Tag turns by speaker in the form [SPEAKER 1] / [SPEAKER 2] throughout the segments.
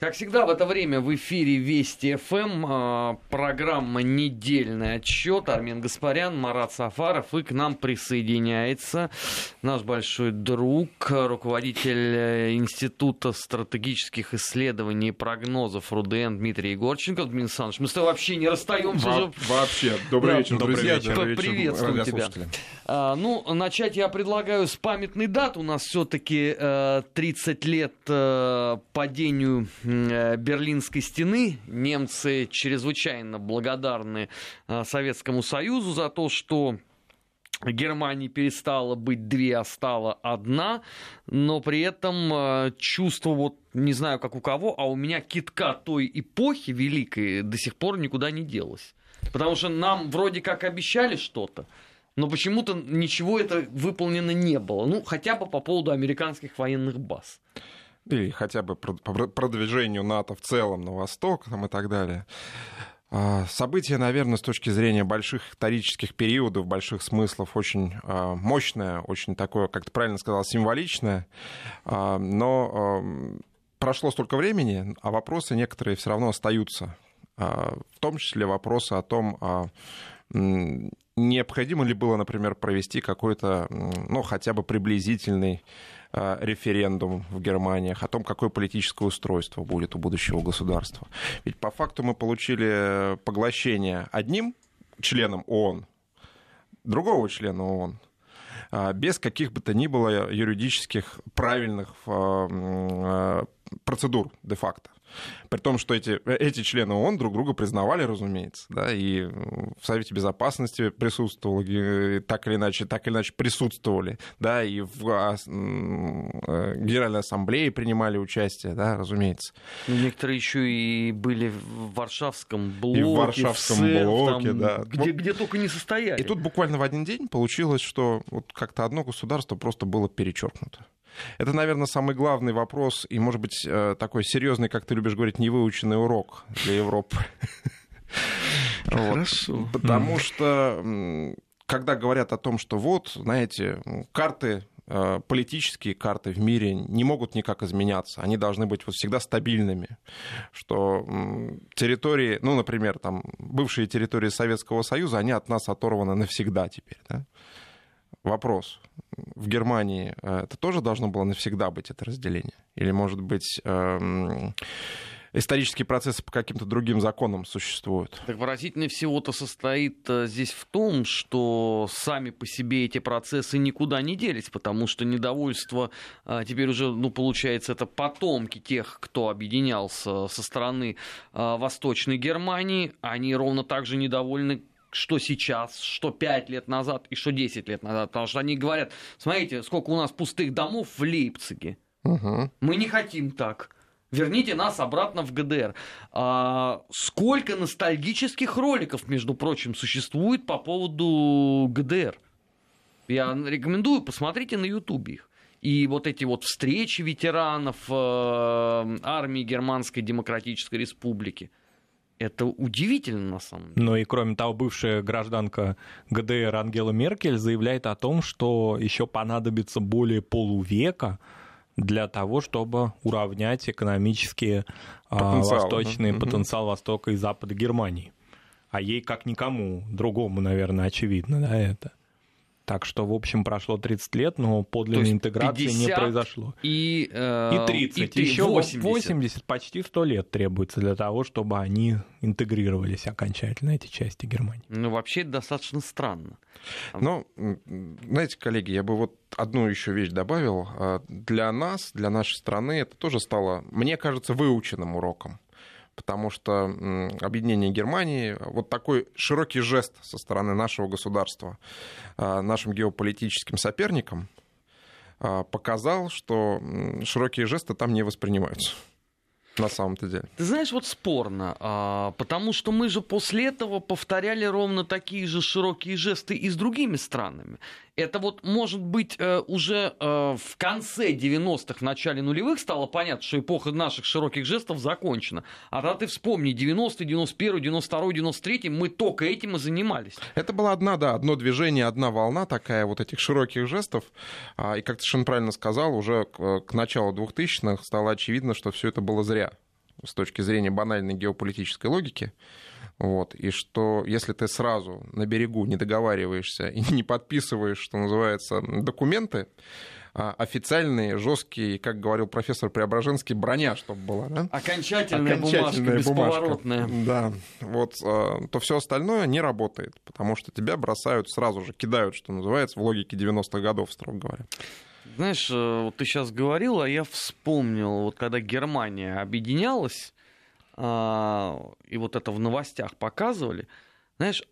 [SPEAKER 1] Как всегда, в это время в эфире Вести ФМ а, программа «Недельный отчет». Армен Гаспарян, Марат Сафаров. И к нам присоединяется наш большой друг, руководитель э, Института стратегических исследований и прогнозов РУДН Дмитрий Егорченко. Дмитрий Александрович, мы с тобой вообще не расстаемся
[SPEAKER 2] Во- Вообще. Добрый
[SPEAKER 1] Да.
[SPEAKER 2] вечер,
[SPEAKER 3] Добрый
[SPEAKER 2] друзья.
[SPEAKER 3] вечер.
[SPEAKER 2] Добрый вечер,
[SPEAKER 1] Приветствую тебя. А, ну, начать я предлагаю с памятной даты. У нас все-таки 30 лет э, падению э, Берлинской стены. Немцы чрезвычайно благодарны э, Советскому Союзу за то, что Германии перестала быть две, а стала одна, но при этом э, чувство, вот не знаю, как у кого, а у меня китка той эпохи великой до сих пор никуда не делась. Потому что нам вроде как обещали что-то, но почему-то ничего это выполнено не было. Ну, хотя бы по поводу американских военных баз.
[SPEAKER 2] Или хотя бы продвижению НАТО в целом на восток там, и так далее. А, Событие, наверное, с точки зрения больших исторических периодов, больших смыслов, очень а, мощное, очень такое, как ты правильно сказал, символичное. А, Но прошло столько времени, а вопросы некоторые все равно остаются. В том числе вопросы о том, необходимо ли было, например, провести какой-то, ну, хотя бы приблизительный референдум в Германии о том, какое политическое устройство будет у будущего государства. Ведь по факту мы получили поглощение одним членом ООН, другого члена ООН, а, без каких бы то ни было юридических правильных процедур де-факто. При том, что эти, эти члены ООН друг друга признавали, разумеется, да, и в Совете Безопасности присутствовали, так или иначе, так или иначе присутствовали, да, и в э, Генеральной Ассамблее принимали участие, да, разумеется.
[SPEAKER 1] Ну, некоторые еще и были в Варшавском блоке,
[SPEAKER 2] И в Варшавском
[SPEAKER 1] СЭФ,
[SPEAKER 2] блоке,
[SPEAKER 1] там,
[SPEAKER 2] да.
[SPEAKER 1] Где, где только не состояли.
[SPEAKER 2] И тут буквально в один день получилось, что вот как-то одно государство просто было перечеркнуто. Это, наверное, самый главный вопрос и, может быть, э, такой серьезный, как ты любишь говорить, невыученный урок для Европы.
[SPEAKER 1] Хорошо.
[SPEAKER 2] Потому что, когда говорят о том, что вот, знаете, карты э, политические карты в мире не могут никак изменяться, они должны быть вот всегда стабильными, что территории, ну, например, там, бывшие территории Советского Союза, они от нас оторваны навсегда теперь, да? Вопрос. В Германии э, это тоже должно было навсегда быть, это разделение? Или, может быть, эм, исторические процессы по каким-то другим законам существуют?
[SPEAKER 1] Так поразительно всего-то состоит э, здесь в том, что сами по себе эти процессы никуда не делись, потому что недовольство а, теперь уже, ну, получается, это потомки тех, кто объединялся со стороны Восточной Германии, они ровно так же недовольны что сейчас, что 5 лет назад и что 10 лет назад. Потому что они говорят, смотрите, сколько у нас пустых домов в Лейпциге.
[SPEAKER 2] Мгм.
[SPEAKER 1] Мы не хотим так. Верните нас обратно в ГДР. А, сколько ностальгических роликов, между прочим, существует по поводу ГДР? Я рекомендую, посмотрите на Ютубе их. И вот эти вот встречи ветеранов э, армии Германской Демократической Республики. Это удивительно на самом деле.
[SPEAKER 3] Ну и кроме того, бывшая гражданка ГДР Ангела Меркель заявляет о том, что еще понадобится более полувека для того, чтобы уравнять экономические а,
[SPEAKER 2] Потенциал,
[SPEAKER 3] восточный
[SPEAKER 2] да.
[SPEAKER 3] потенциал Востока и Запада Германии. А ей, как никому другому, наверное, очевидно, да, это. Так что, в общем, прошло 30 лет, но подлинной интеграции не
[SPEAKER 1] 50
[SPEAKER 3] произошло.
[SPEAKER 1] И, э,
[SPEAKER 3] И 30,
[SPEAKER 1] и
[SPEAKER 3] еще
[SPEAKER 1] 80.
[SPEAKER 3] 80. почти 100 лет требуется для того, чтобы они интегрировались окончательно, эти части Германии.
[SPEAKER 1] Ну, вообще, это достаточно странно.
[SPEAKER 2] Ну, м, знаете, коллеги, я бы вот одну еще вещь добавил. А, Для нас, для нашей страны это тоже стало, мне кажется, выученным уроком. Потому что объединение Германии, вот такой широкий жест со стороны нашего государства а, нашим геополитическим соперникам а, показал, что широкие жесты там не воспринимаются. На самом-то деле.
[SPEAKER 1] Ты знаешь, вот спорно, а, потому что мы же после этого повторяли ровно такие же широкие жесты и с другими странами. Это вот, может быть, э, уже э, в конце 90-х, в начале нулевых стало понятно, что эпоха наших широких жестов закончена. А тогда ты вспомни, 90-й, 91-й, 92-й, 93-й, мы только этим и занимались.
[SPEAKER 2] Это была одна, да, одно движение, одна волна такая вот этих широких жестов. А, И, как ты совершенно правильно сказал, уже к, началу 2000-х стало очевидно, что все это было зря. с точки зрения банальной геополитической логики. Вот, и что если ты сразу на берегу не договариваешься и не подписываешь, что называется, документы, а, официальные, жесткие, как говорил профессор Преображенский, броня, чтобы была. Да?
[SPEAKER 1] Окончательная, Окончательная бумажка, бесповоротная.
[SPEAKER 2] Бумажка. Да, вот, а, то все остальное не работает, потому что тебя бросают сразу же, кидают, что называется, в логике 90-х годов, строго говоря.
[SPEAKER 1] Знаешь, э, вот ты сейчас говорил, а я вспомнил, вот когда Германия объединялась, и вот это в новостях показывали, знаешь,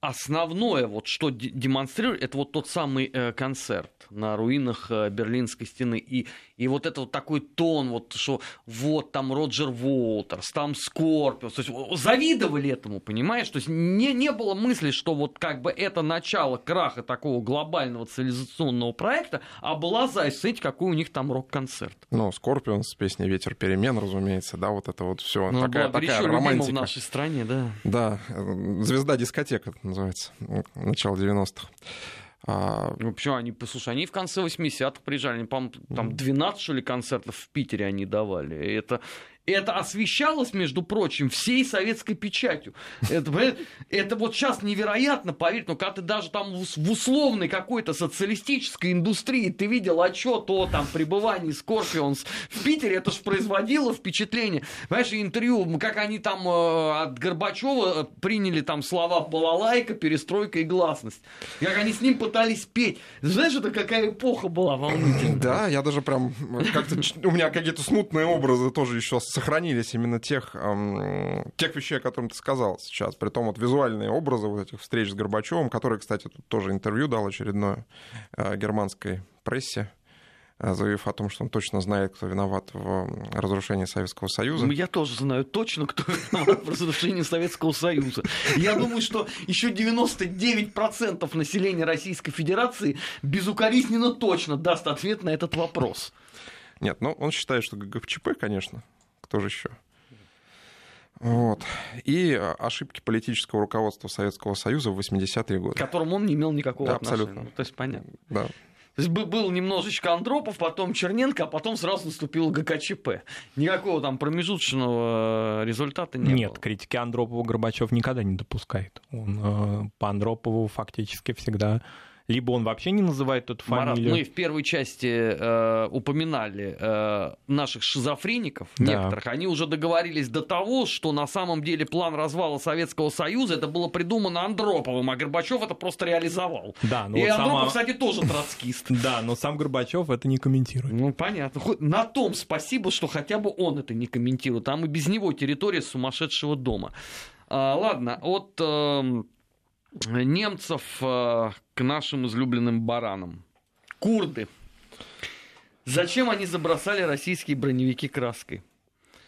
[SPEAKER 1] основное, вот что демонстрирует, это вот тот самый э, концерт на руинах э, Берлинской стены. И, и вот это вот такой тон, вот что вот там Роджер Уолтерс, там Скорпиус. То есть завидовали этому, понимаешь? То есть не, не было мысли, что вот как бы это начало краха такого глобального цивилизационного проекта, а была зависть, смотрите, какой у них там рок-концерт.
[SPEAKER 2] Ну, Скорпион с песней «Ветер перемен», разумеется, да, вот это вот все.
[SPEAKER 1] Ну, такая, такая романтика. в нашей стране, да.
[SPEAKER 2] Да, звезда дискотека называется, начало 90-х.
[SPEAKER 1] А... Ну, почему они, слушай, они в конце 80-х приезжали, они, по там 12, что ли, концертов в Питере они давали. Это, это освещалось, между прочим, всей советской печатью. Это, это вот сейчас невероятно поверить, но когда ты даже там в условной какой-то социалистической индустрии ты видел отчет о там пребывании Scorpions в Питере, это же производило впечатление. Понимаешь, интервью, как они там э, от Горбачева э, приняли там слова балалайка, перестройка и гласность. Как они с ним пытались петь. Знаешь, это какая эпоха была волнительная.
[SPEAKER 2] Да, я даже прям как-то у меня какие-то смутные образы тоже еще сохранились именно тех, эм, тех вещей, о которых ты сказал сейчас. При том вот визуальные образы вот этих встреч с Горбачевым, который, кстати, тут тоже интервью дал очередное э, германской прессе э, заявив о том, что он точно знает, кто виноват в разрушении Советского Союза.
[SPEAKER 1] Ну, я тоже знаю точно, кто виноват в разрушении Советского Союза. Я думаю, что еще 99% населения Российской Федерации безукоризненно точно даст ответ на этот вопрос.
[SPEAKER 2] Нет, ну он считает, что ГФЧП, конечно, кто же еще? Вот. И ошибки политического руководства Советского Союза в 80-е годы.
[SPEAKER 1] К которым он не имел никакого да, отношения. Абсолютно. Ну, то есть понятно.
[SPEAKER 2] Да.
[SPEAKER 1] То есть был немножечко Андропов, потом Черненко, а потом сразу наступил ГКЧП. Никакого там промежуточного э, результата не
[SPEAKER 3] Нет,
[SPEAKER 1] было.
[SPEAKER 3] критики Андропова Горбачев никогда не допускает. Он э, по Андропову фактически всегда либо он вообще не называет эту фамилию. Марат,
[SPEAKER 1] мы в первой части э, упоминали э, наших шизофреников, да. некоторых. Они уже договорились до того, что на самом деле план развала Советского Союза это было придумано Андроповым, а Горбачев это просто реализовал.
[SPEAKER 3] Да,
[SPEAKER 1] ну И вот Андропов, сама... кстати, тоже троцкист.
[SPEAKER 3] Да, но сам Горбачев это не комментирует.
[SPEAKER 1] Ну, понятно. На том спасибо, что хотя бы он это не комментирует. Там и без него территория сумасшедшего дома. А, ладно, от э, немцев э, к нашим излюбленным баранам. Курды. Зачем они забросали российские броневики краской?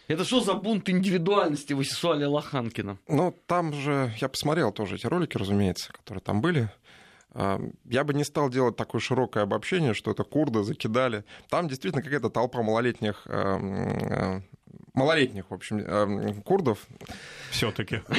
[SPEAKER 1] Это что за бунт индивидуальности в Исуале Лоханкина?
[SPEAKER 2] Ну, там же, я посмотрел тоже эти ролики, разумеется, которые там были. А, я бы не стал делать такое широкое обобщение, что это курды закидали. Там действительно какая-то толпа малолетних э, малолетних, в общем, эм, курдов.
[SPEAKER 3] Все-таки.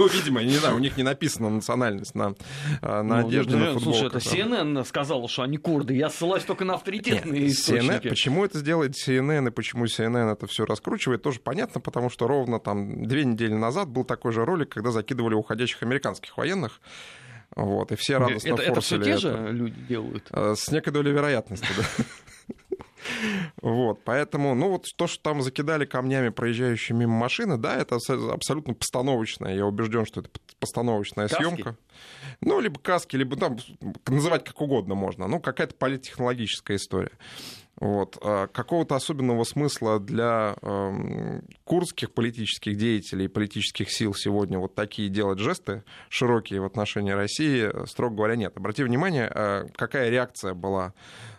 [SPEAKER 2] Ну, видимо, не знаю, у них не написана национальность на, э, на ну, одежде, на
[SPEAKER 1] Слушай, это CNN сказала, что они курды. Я ссылаюсь только на авторитетные источники.
[SPEAKER 2] Почему это сделает CNN и почему CNN это все раскручивает, тоже понятно, потому что ровно там две недели назад был такой же ролик, когда закидывали уходящих американских военных. Вот, и все радостно это,
[SPEAKER 1] это все те же люди делают?
[SPEAKER 2] Э, с некой долей вероятности, да. Вот, поэтому, ну вот то, что там закидали камнями проезжающие мимо машины, да, это абсолютно постановочная. Я убежден, что это постановочная каски? съемка. Ну, либо каски, либо там называть как угодно можно. Ну, какая-то политтехнологическая история. Вот. А какого-то особенного смысла для э, курдских политических деятелей, политических сил сегодня вот такие делать жесты широкие в отношении России, строго говоря, нет. Обрати внимание, э, какая реакция была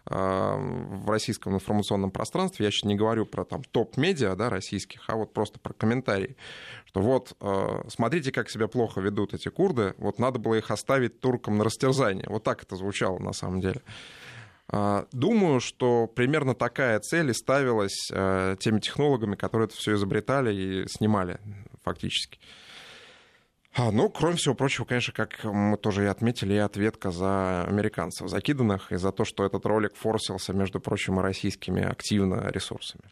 [SPEAKER 2] э, в российском информационном пространстве. Я сейчас не говорю про там топ-медиа да, российских, а вот просто про комментарии. Что вот, э, смотрите, как себя плохо ведут эти курды, вот надо было их оставить туркам на растерзание. Вот так это звучало на самом деле. А, думаю, что примерно такая цель и ставилась э, теми технологами, которые это все изобретали и снимали фактически. А, ну, кроме всего прочего, конечно, как мы тоже и отметили, и ответка за американцев закиданных, и за то, что этот ролик форсился, между прочим, и российскими активно ресурсами.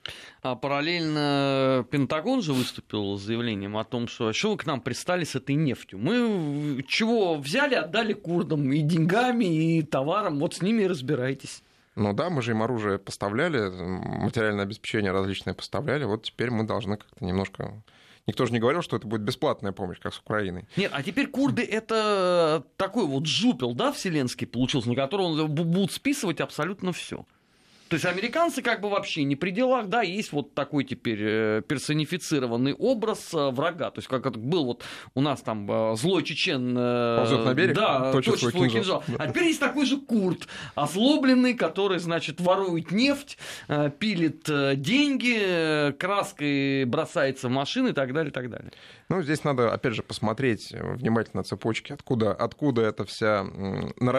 [SPEAKER 1] А параллельно Пентагон же выступил с заявлением о том, что что вы к нам пристали с этой нефтью? Мы чего взяли, отдали курдам и деньгами, и товаром, вот с ними и разбирайтесь.
[SPEAKER 2] Ну да, мы же им оружие поставляли, материальное обеспечение различное поставляли, вот теперь мы должны как-то немножко Никто же не говорил, что это будет бесплатная помощь, как с Украиной.
[SPEAKER 1] Нет, а теперь курды это такой вот жупел, да, вселенский получился, на которого будут списывать абсолютно все. То есть американцы как бы вообще не при делах, да, есть вот такой теперь э, персонифицированный образ э, врага. То есть как был вот у нас там э, злой чечен...
[SPEAKER 2] Ползет на берег,
[SPEAKER 1] да, точит, точит свой кинжал. кинжал. А теперь есть такой же курт, озлобленный, который, значит, ворует нефть, пилит деньги, краской бросается в машины и так далее, и так далее.
[SPEAKER 2] Ну, здесь надо, опять же, посмотреть внимательно цепочки, откуда, откуда это вся,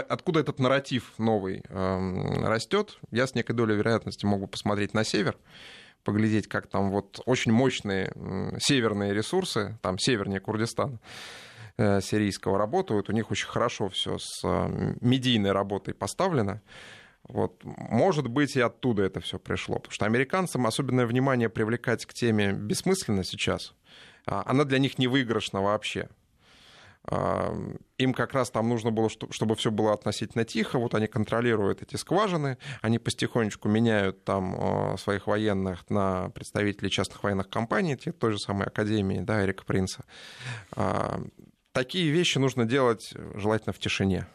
[SPEAKER 2] откуда этот нарратив новый эм, растет. Я с некой долей вероятности могу посмотреть на север, поглядеть, как там вот очень мощные северные ресурсы, там севернее Курдистана, э, сирийского работают, у них очень хорошо все с э, медийной работой поставлено. Вот, может быть, и оттуда это все пришло. Потому что американцам особенное внимание привлекать к теме бессмысленно сейчас. А, она для них не выигрышна вообще. А, им как раз там нужно было, чтобы все было относительно тихо. Вот они контролируют эти скважины, они потихонечку меняют там а, своих военных на представителей частных военных компаний, той же самой Академии, да, Эрика Принца. Такие вещи нужно делать желательно в тишине.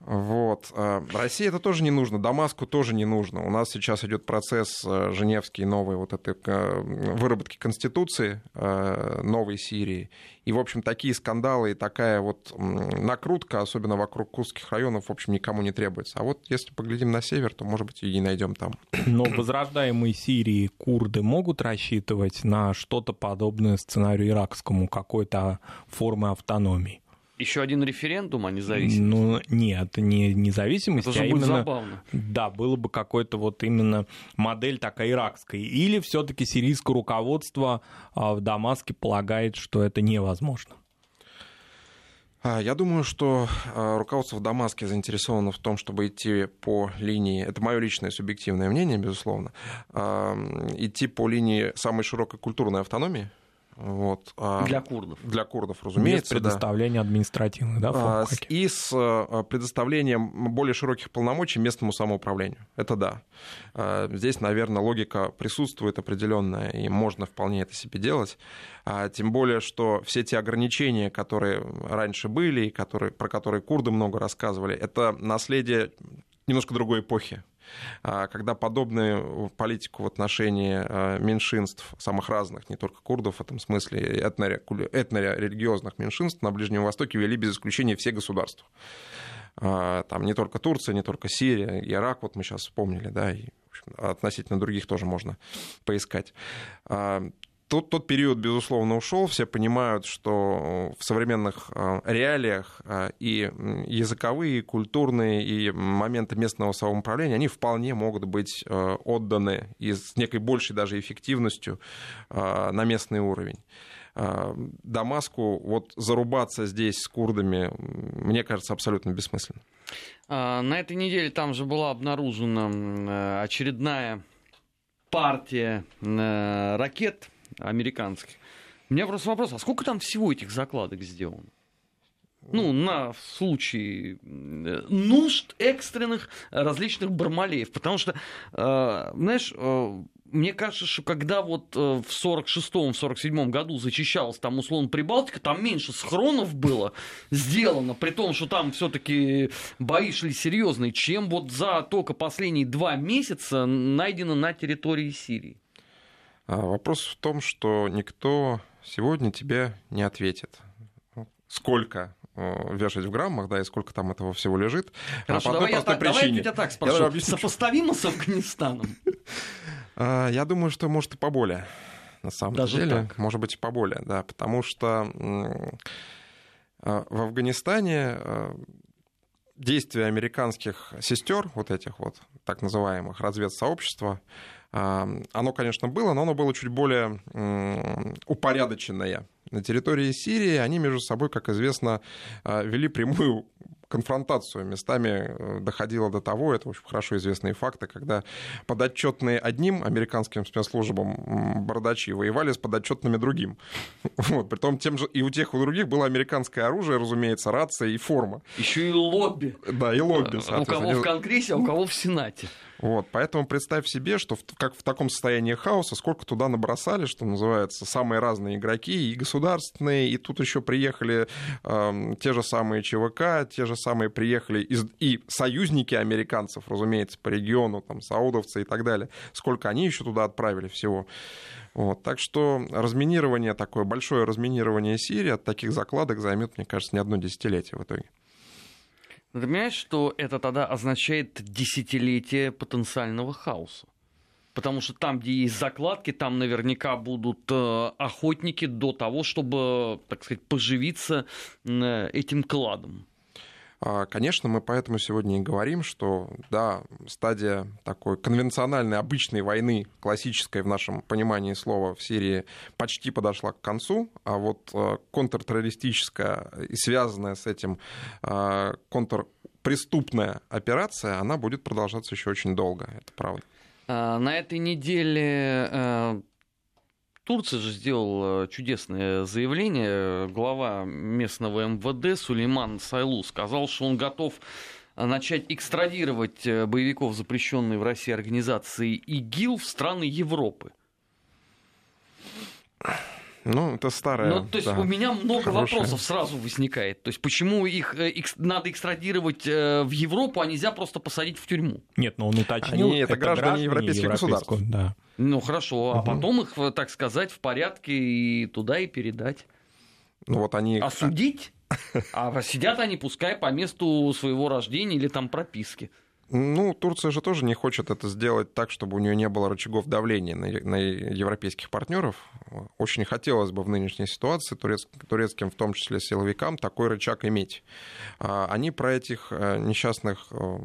[SPEAKER 2] Вот. А, России это тоже не нужно, Дамаску тоже не нужно. У нас сейчас идет процесс э, Женевский новой вот этой э, выработки Конституции э, новой Сирии. И, в общем, такие скандалы и такая вот накрутка, особенно вокруг курских районов, в общем, никому не требуется. А вот если поглядим на север, то, может быть, и найдем там.
[SPEAKER 3] Но возрождаемые Сирии курды могут рассчитывать на что-то подобное сценарию иракскому, какой-то формы автономии?
[SPEAKER 1] Еще один референдум о независимости?
[SPEAKER 3] Ну, нет, не независимости,
[SPEAKER 1] Это
[SPEAKER 3] а именно...
[SPEAKER 1] забавно.
[SPEAKER 3] Да, было бы какой-то вот именно модель такая иракская. Или все таки сирийское руководство а, в Дамаске полагает, что это невозможно?
[SPEAKER 2] А, я думаю, что а, руководство в Дамаске заинтересовано в том, чтобы идти по линии, это мое личное субъективное мнение, безусловно, идти по линии самой широкой культурной автономии,
[SPEAKER 1] вот. А, для курдов.
[SPEAKER 2] Для курдов, разумеется.
[SPEAKER 3] Без предоставления да. административных, да,
[SPEAKER 2] а, И с а, предоставлением более широких полномочий местному самоуправлению. Это да. Здесь, наверное, логика присутствует определенная, и можно вполне это себе делать. Тем более, что все те ограничения, которые раньше были, и которые, про которые курды много рассказывали, это наследие немножко другой эпохи. А, когда подобную политику в отношении а, меньшинств, самых разных, не только курдов в этом смысле, этно-религиозных меньшинств на Ближнем Востоке вели без исключения все государства. А, там не только Турция, не только Сирия, Ирак, вот мы сейчас вспомнили, да, и относительно других тоже можно поискать тот, тот период, безусловно, ушел. Все понимают, что в современных э, реалиях э, и языковые, и культурные, и моменты местного самоуправления, они вполне могут быть э, отданы и с некой большей даже эффективностью на местный уровень. Дамаску вот зарубаться здесь с курдами, мне кажется, абсолютно бессмысленно.
[SPEAKER 1] А, на этой неделе там же была обнаружена очередная партия ракет американских. У меня просто вопрос, а сколько там всего этих закладок сделано? Ну, на случай э, нужд экстренных различных бармалеев. Потому что, э, знаешь, э, мне кажется, что когда вот в 46-м, 47-м году зачищалась там условно Прибалтика, там меньше схронов было сделано, при том, что там все таки бои шли серьезные, чем вот за только последние два месяца найдено на территории Сирии.
[SPEAKER 2] А вопрос в том, что никто сегодня тебе не ответит. Сколько э, вешать в граммах, да, и сколько там этого всего лежит.
[SPEAKER 1] Хорошо, а по давай, я так, причине. давай я тебя так спрошу. Я Сопоставимо с Афганистаном?
[SPEAKER 2] А, я думаю, что может и поболее, на самом Даже деле. Так? Может быть и поболее, да, потому что а, в Афганистане действия американских сестер, вот этих вот так называемых разведсообщества, Оно, конечно, было, но оно было чуть более упорядоченное. На территории Сирии они между собой, как известно, вели прямую конфронтацию. Местами э, доходило до того, это очень хорошо известные факты, когда подотчетные одним американским спецслужбам бардачи воевали с подотчетными другим. Вот, притом тем же и у тех, и у других было американское оружие, разумеется, рация и форма.
[SPEAKER 1] Еще и лобби.
[SPEAKER 2] Да, и лобби.
[SPEAKER 1] У кого в Конгрессе, а у кого в Сенате.
[SPEAKER 2] Вот, поэтому представь себе, что в, как в таком состоянии хаоса, сколько туда набросали, что называется, самые разные игроки, и государственные, и тут еще приехали э, те же самые ЧВК, те же самые приехали из, и союзники американцев, разумеется, по региону, там, саудовцы и так далее. Сколько они еще туда отправили всего. Вот, так что разминирование такое, большое разминирование Сирии от таких закладок займет, мне кажется, не одно десятилетие в итоге.
[SPEAKER 1] Ты понимаешь, что это тогда означает десятилетие потенциального хаоса? Потому что там, где есть закладки, там наверняка будут э, охотники до того, чтобы, так сказать, поживиться э, этим кладом.
[SPEAKER 2] А, конечно, мы поэтому сегодня и говорим, что да, стадия такой конвенциональной, обычной войны, классической в нашем понимании слова в Сирии, почти подошла к концу, а вот а, контртеррористическая и связанная с этим а, контрпреступная операция, она будет продолжаться еще очень долго, это правда.
[SPEAKER 1] На этой неделе Турция же сделала чудесное заявление. Глава местного МВД Сулейман Сайлу сказал, что он готов начать экстрадировать э, боевиков, запрещенной в России организации ИГИЛ, в страны Европы.
[SPEAKER 2] Ну, это старое.
[SPEAKER 1] Ну, то есть да, у меня много хорошее. вопросов сразу возникает. То есть почему их э, экс, надо экстрадировать э, в Европу, а нельзя просто посадить в тюрьму?
[SPEAKER 3] Нет, но он уточнил.
[SPEAKER 2] Они, это, это граждане, граждане европейских государств.
[SPEAKER 1] Да. Ну хорошо, угу. а потом их, так сказать, в порядке и туда и передать.
[SPEAKER 2] Ну вот они...
[SPEAKER 1] Осудить? А сидят они, пускай по месту своего рождения или там прописки.
[SPEAKER 2] Ну, Турция же тоже не хочет это сделать так, чтобы у нее не было рычагов давления на, на европейских партнеров. Очень хотелось бы в нынешней ситуации турец, турецким, в том числе силовикам, такой рычаг иметь. А, они про этих э, несчастных э,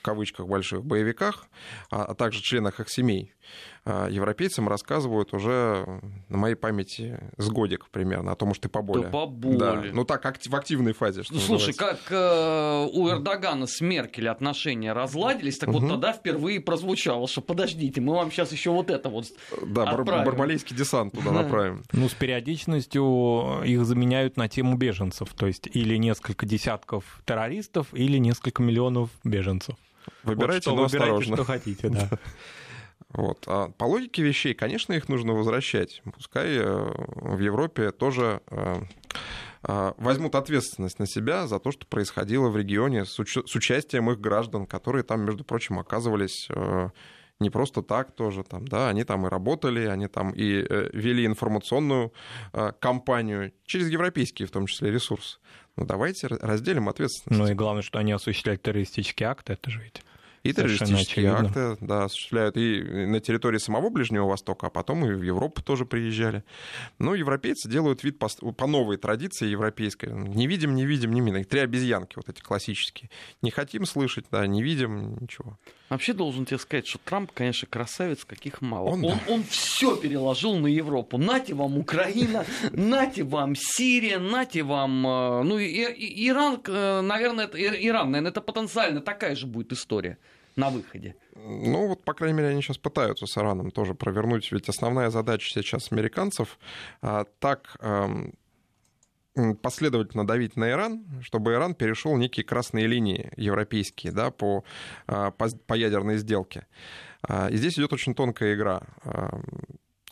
[SPEAKER 2] в кавычках больших боевиках, а, а также членах их семей, европейцам рассказывают уже на моей памяти с годик примерно о том, что ты поболе. Да,
[SPEAKER 1] поболе. Да.
[SPEAKER 2] Ну так, в активной фазе.
[SPEAKER 1] Что ну, слушай, как э, у Эрдогана с Меркель отношения разладились, так угу. вот тогда впервые прозвучало, что подождите, мы вам сейчас еще вот это вот
[SPEAKER 2] Да,
[SPEAKER 1] отправим.
[SPEAKER 2] барбалейский десант туда направим.
[SPEAKER 3] Ну, с периодичностью их заменяют на тему беженцев, то есть или несколько десятков террористов, или несколько миллионов беженцев.
[SPEAKER 2] Выбирайте, вот что, но выбирайте, осторожно.
[SPEAKER 3] что хотите, да.
[SPEAKER 2] Вот. А по логике вещей, конечно, их нужно возвращать. Пускай э, в Европе тоже э, э, возьмут ответственность на себя за то, что происходило в регионе с, уч- с участием их граждан, которые там, между прочим, оказывались не просто так тоже там, да, они там и работали, они там и вели информационную кампанию через европейские, в том числе, ресурсы. Ну давайте разделим ответственность.
[SPEAKER 3] Ну и главное, что они осуществляли террористические акты, это же ведь
[SPEAKER 2] и террористические акты да, осуществляют и на территории самого Ближнего Востока, а потом и в Европу тоже приезжали. Но европейцы делают вид по, по новой традиции европейской. Не видим, не видим, не видим. Три обезьянки вот эти классические. Не хотим слышать, да, не видим, ничего.
[SPEAKER 1] Вообще должен тебе сказать, что Трамп, конечно, красавец, каких мало. Он, он, да. он все переложил на Европу. Нате вам Украина, нате вам Сирия, нате вам... Э, ну, и, и, Иран, э, наверное, это, Иран, наверное, это потенциально такая же будет история на выходе.
[SPEAKER 2] Ну, вот, по крайней мере, они сейчас пытаются с Ираном тоже провернуть. Ведь основная задача сейчас американцев а, так эм, последовательно давить на Иран, чтобы Иран перешел некие красные линии европейские да, по, а, по, по ядерной сделке. А, и здесь идет очень тонкая игра. А,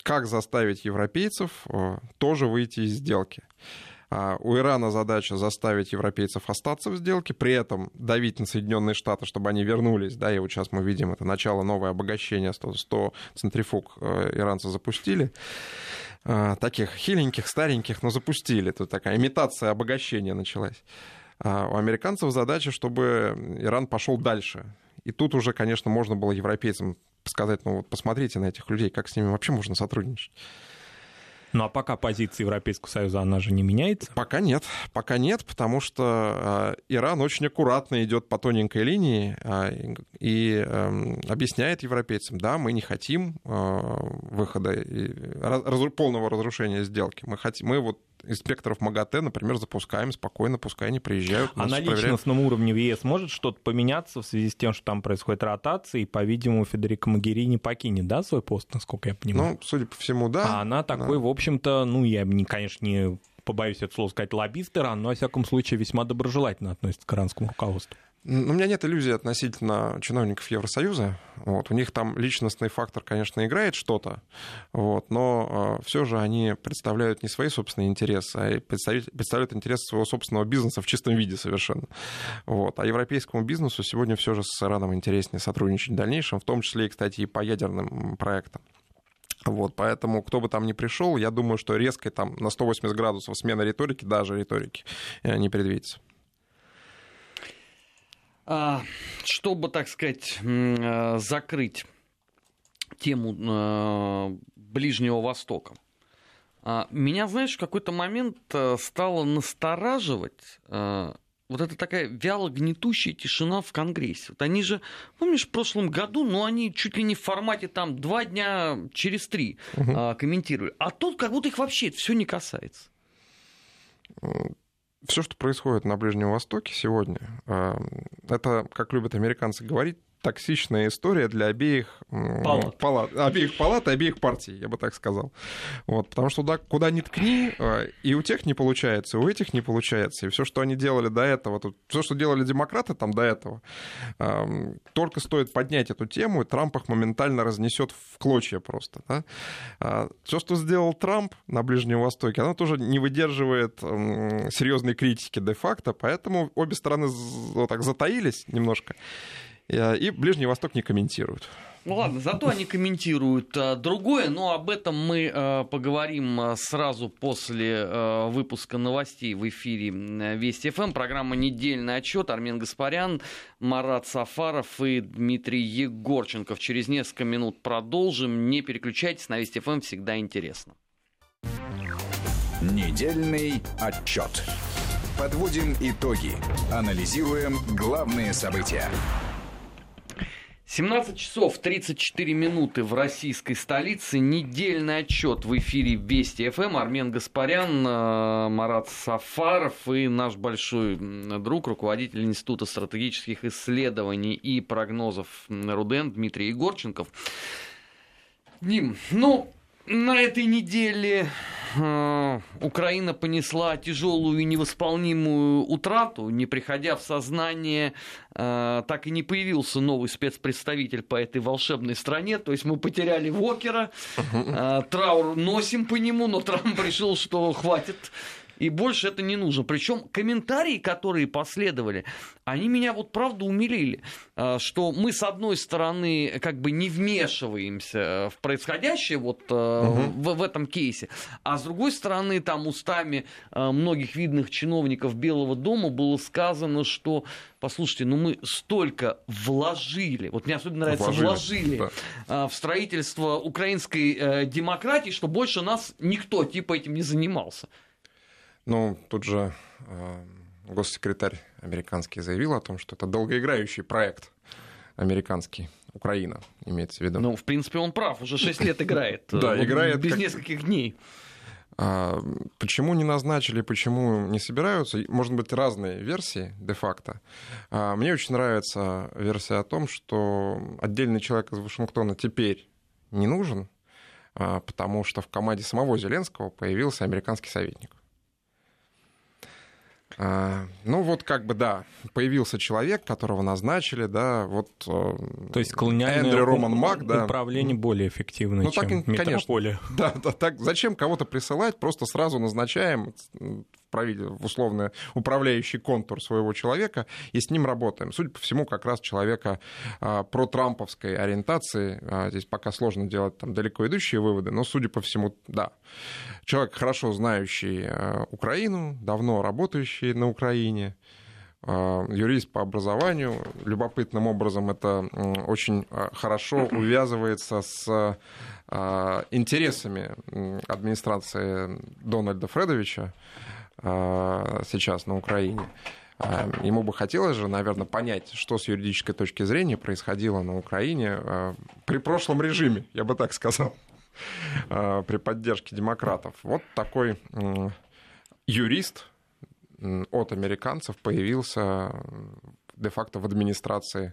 [SPEAKER 2] как заставить европейцев тоже выйти из сделки? У Ирана задача заставить европейцев остаться в сделке, при этом давить на Соединенные Штаты, чтобы они вернулись. Да, и вот сейчас мы видим это начало новое обогащение, 100, 100 центрифуг э, иранцы запустили. А, таких хиленьких, стареньких, но запустили. Тут такая имитация обогащения началась. А у американцев задача, чтобы Иран пошел дальше. И тут уже, конечно, можно было европейцам сказать, ну вот посмотрите на этих людей, как с ними вообще можно сотрудничать.
[SPEAKER 3] Ну а пока позиция Европейского Союза, она же не меняется?
[SPEAKER 2] Пока нет. Пока нет, потому что э, Иран очень аккуратно идет по тоненькой линии э, и э, объясняет европейцам, да, мы не хотим э, выхода, полного разрушения сделки. Мы, хотим, мы вот инспекторов МАГАТЭ, например, запускаем спокойно, пускай они приезжают.
[SPEAKER 3] А на личностном уровне в ЕС может что-то поменяться в связи с тем, что там происходит ротация, и, по-видимому, Федерико Магерини покинет, да, свой пост, насколько я понимаю?
[SPEAKER 2] Ну, судя по всему, да.
[SPEAKER 3] А она такой, да. в общем-то, ну, я, конечно, не побоюсь это слово сказать, лоббист Иран, но, во всяком случае, весьма доброжелательно относится к иранскому руководству.
[SPEAKER 2] У меня нет иллюзий относительно чиновников Евросоюза. Вот. У них там личностный фактор, конечно, играет что-то, вот, но э, все же они представляют не свои собственные интересы, а представляют, представляют интересы своего собственного бизнеса в чистом виде совершенно. Вот. А европейскому бизнесу сегодня все же с Ираном интереснее сотрудничать в дальнейшем, в том числе, и, кстати, и по ядерным проектам. Вот, поэтому кто бы там ни пришел, я думаю, что резкой там на 180 градусов смена риторики, даже риторики, э, не предвидится.
[SPEAKER 1] А, чтобы, так сказать, э, закрыть тему э, Ближнего Востока, а, меня, знаешь, в какой-то момент э, стало настораживать вот это такая вяло гнетущая тишина в Конгрессе. Вот они же, помнишь, в прошлом году, ну, они чуть ли не в формате там два дня через три угу. комментировали. А тут как будто их вообще все не касается
[SPEAKER 2] все, что происходит на Ближнем Востоке сегодня, а, это, как любят американцы говорить, токсичная история для обеих палат, палат обеих палат и обеих партий, я бы так сказал. Вот, потому что туда, куда ни ткни, а, и у тех не получается, и у этих не получается. И все, что они делали до этого, тут, все, что делали демократы там до этого, только стоит поднять эту тему, и Трамп их моментально разнесет в клочья просто. Да? А, все, что сделал Трамп на Ближнем Востоке, оно тоже не выдерживает серьезной критики де-факто, поэтому обе стороны вот так затаились немножко. Э, и Ближний Восток не комментируют.
[SPEAKER 1] Ну ладно, зато они комментируют а, другое, но об этом мы а, поговорим сразу после выпуска новостей в эфире Вести ФМ. Программа «Недельный отчет». Армен Гаспарян, Марат Сафаров и Дмитрий Егорченков. Через несколько минут продолжим. Не переключайтесь, на Вести ФМ всегда интересно.
[SPEAKER 4] Недельный отчет. Подводим итоги. Анализируем главные события.
[SPEAKER 1] 17 часов 34 минуты в российской столице. Недельный отчет в эфире Вести ФМ. Армен Гаспарян, э, Марат Сафаров и наш большой друг, руководитель Института стратегических исследований и прогнозов Руден Дмитрий Егорченков. Дим, ну, на этой неделе э, Украина понесла тяжелую и невосполнимую утрату, не приходя в сознание, э, так и не появился новый спецпредставитель по этой волшебной стране. То есть мы потеряли Вокера, э, траур носим по нему, но Трамп решил, что хватит и больше это не нужно. Причем комментарии, которые последовали, они меня вот правда умилили, а, что мы с одной стороны как бы не вмешиваемся в происходящее вот угу. в, в этом кейсе, а с другой стороны там устами а, многих видных чиновников Белого дома было сказано, что послушайте, ну мы столько вложили, вот мне особенно нравится вложили, вложили да. в строительство украинской э, демократии, что больше нас никто типа этим не занимался.
[SPEAKER 2] Ну, тут же э, госсекретарь американский заявил о том, что это долгоиграющий проект американский. Украина, имеется в виду.
[SPEAKER 1] Ну, в принципе, он прав, уже 6 лет играет.
[SPEAKER 2] Да, играет.
[SPEAKER 1] Без нескольких дней.
[SPEAKER 2] А, почему не назначили, почему не собираются? Может быть, разные версии де-факто. А, мне очень нравится версия о том, что отдельный человек из Вашингтона теперь не нужен, а, потому что в команде самого Зеленского появился американский советник. А, ну вот как бы да, появился человек, которого назначили, да, вот.
[SPEAKER 3] Э, То есть колониальное Эндрю Роман Мак, да. управление более эффективное, ну, чем так, метрополия.
[SPEAKER 2] Конечно, да, да, так зачем кого-то присылать, просто сразу назначаем в условно управляющий контур своего человека и с ним работаем. Судя по всему, как раз человека а, про трамповской ориентации, а, здесь пока сложно делать там далеко идущие выводы, но, судя по всему, да. Человек, хорошо знающий а, Украину, давно работающий на Украине, юрист по образованию. Любопытным образом это очень хорошо увязывается с интересами администрации Дональда Фредовича сейчас на Украине. Ему бы хотелось же, наверное, понять, что с юридической точки зрения происходило на Украине при прошлом режиме, я бы так сказал, при поддержке демократов. Вот такой юрист от американцев появился де-факто в администрации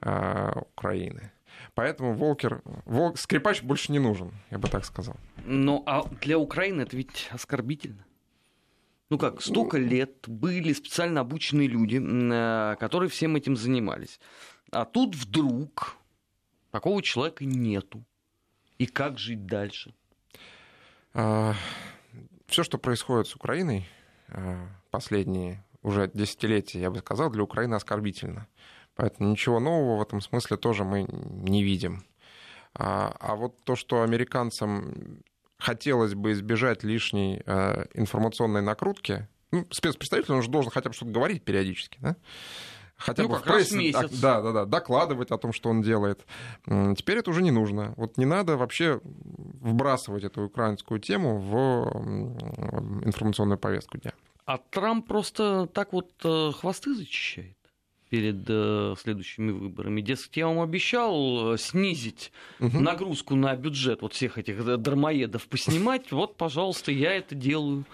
[SPEAKER 2] Украины. Поэтому Волкер, Вол, скрипач больше не нужен, я бы так сказал.
[SPEAKER 1] Ну, а для Украины это ведь оскорбительно. Ну как, столько лет были специально обученные люди, э, которые всем этим занимались. А тут вдруг такого человека нету. И как жить дальше?
[SPEAKER 2] А, все, что происходит с Украиной а, последние уже десятилетия, я бы сказал, для Украины оскорбительно. Поэтому ничего нового в этом смысле тоже мы не видим. А, а вот то, что американцам хотелось бы избежать лишней э, информационной накрутки. Ну, спецпредставитель, он же должен хотя бы что-то говорить периодически, да? Хотя
[SPEAKER 1] ну,
[SPEAKER 2] бы
[SPEAKER 1] как
[SPEAKER 2] в прессе,
[SPEAKER 1] месяц.
[SPEAKER 2] да, да, да, докладывать о том, что он делает. Теперь это уже не нужно. Вот не надо вообще вбрасывать эту украинскую тему в информационную повестку дня.
[SPEAKER 1] А Трамп просто так вот э, хвосты зачищает перед э, следующими выборами. Дескать, я вам обещал э, снизить угу. нагрузку на бюджет вот всех этих дармоедов поснимать. Вот, пожалуйста, я это делаю.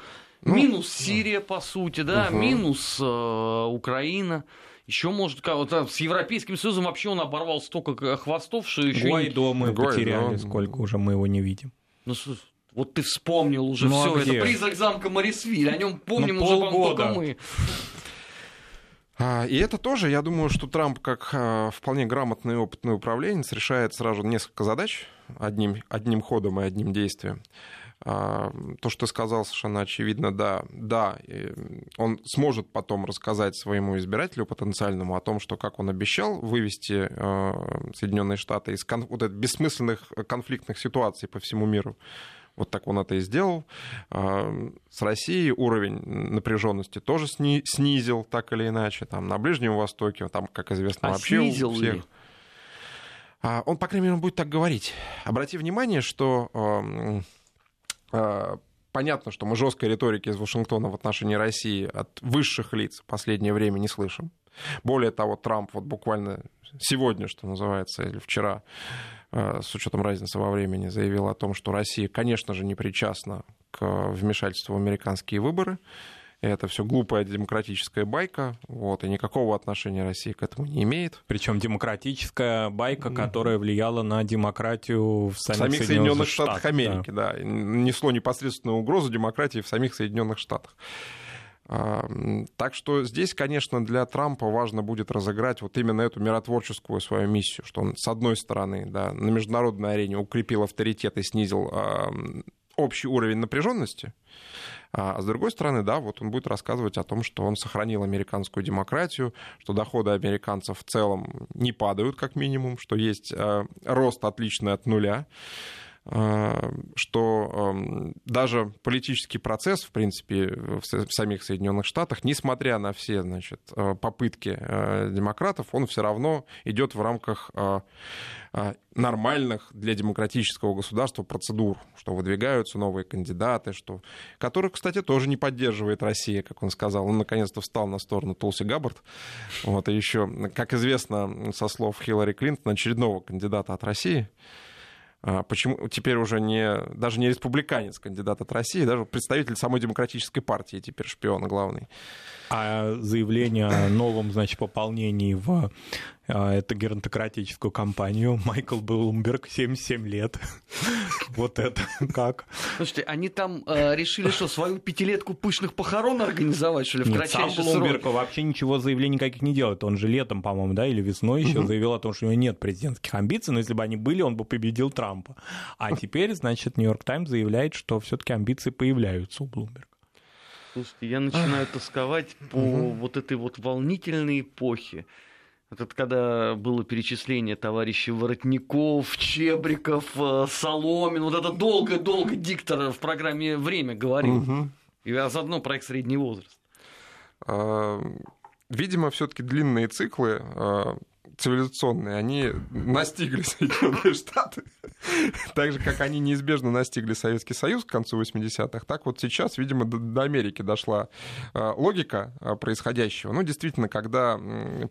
[SPEAKER 1] Ну, минус Сирия, по сути, да, угу. минус э, Украина. Еще может, вот, с Европейским Союзом вообще он оборвал столько хвостов, что еще...
[SPEAKER 3] Гуайдо мы Гуайдо. потеряли, сколько уже мы его не видим.
[SPEAKER 1] Ну, вот ты вспомнил уже ну, все. А это призрак замка Морисвиль. О нем помним ну, уже полгода. только мы.
[SPEAKER 2] А, и это тоже, я думаю, что Трамп, как а, вполне грамотный и опытный управленец, решает сразу несколько задач одним, одним ходом и одним действием. А, то, что ты сказал, совершенно очевидно, да, да, он сможет потом рассказать своему избирателю потенциальному о том, что, как он обещал, вывести Соединенные Штаты из вот этих бессмысленных конфликтных ситуаций по всему миру вот так он это и сделал. А, с Россией уровень напряженности тоже сни снизил, так или иначе. Там на Ближнем Востоке, там, как известно,
[SPEAKER 1] а
[SPEAKER 2] вообще
[SPEAKER 1] снизил
[SPEAKER 2] у всех.
[SPEAKER 1] Ли?
[SPEAKER 2] А, он, по крайней мере, будет так говорить. Обрати внимание, что понятно, что мы жесткой риторики из Вашингтона в отношении России от высших лиц в последнее время не слышим. Более того, Трамп вот буквально сегодня, что называется, или вчера, Э, с учетом разницы во времени, заявил о том, что Россия, конечно же, не причастна к вмешательству в американские выборы. Это все глупая демократическая байка, вот, и никакого отношения России к этому не имеет.
[SPEAKER 3] Причем демократическая байка, которая влияла на демократию в самих,
[SPEAKER 2] самих
[SPEAKER 3] Соединенных,
[SPEAKER 2] Соединенных Штатах, Штатах Америки, да. да, несло непосредственную угрозу демократии в самих Соединенных Штатах. Так что здесь, конечно, для Трампа важно будет разыграть вот именно эту миротворческую свою миссию, что он, с одной стороны, да, на международной арене укрепил авторитет и снизил общий уровень напряженности, а с другой стороны, да, вот он будет рассказывать о том, что он сохранил американскую демократию, что доходы американцев в целом не падают, как минимум, что есть а, рост отличный от нуля. Э, что эм, даже политический процесс, в принципе, в самих Соединенных Штатах, несмотря на все значит, э, попытки э, демократов, он все равно идет в рамках нормальных для демократического государства процедур, что выдвигаются новые кандидаты, что... которых, кстати, тоже не поддерживает Россия, как он сказал. Он наконец-то встал на сторону Тулси Габбард. Вот, и еще, как известно, со слов Хиллари Клинтон, очередного кандидата от России, почему теперь уже не, даже не республиканец, кандидат от России, даже представитель самой демократической партии теперь шпион главный.
[SPEAKER 3] А заявление о новом, значит, пополнении в а, эту геронтократическую компанию Майкл Блумберг, 77 лет. Вот это как?
[SPEAKER 1] Слушайте, они там э, решили, что свою пятилетку пышных похорон организовать, что ли, в Нет,
[SPEAKER 3] сам Блумберг вообще ничего заявлений никаких не делает. Он же летом, по-моему, да, или весной еще заявил о том, что у него нет президентских амбиций, но если бы они были, он бы победил Трампа. А теперь, значит, Нью-Йорк Таймс заявляет, что все-таки амбиции появляются у Блумберга.
[SPEAKER 1] Слушайте, я начинаю тосковать по вот этой вот волнительной эпохе. Это когда было перечисление товарищей Воротников, Чебриков, э, Соломин. Вот это долго-долго диктор в программе «Время» говорил. Угу. И а заодно проект «Средний возраст».
[SPEAKER 2] А, видимо, все-таки длинные циклы цивилизационные, они настигли Соединенные Штаты, так же, как они неизбежно настигли Советский Союз к концу 80-х, так вот сейчас, видимо, до, Америки дошла а, логика а, происходящего. Ну, действительно, когда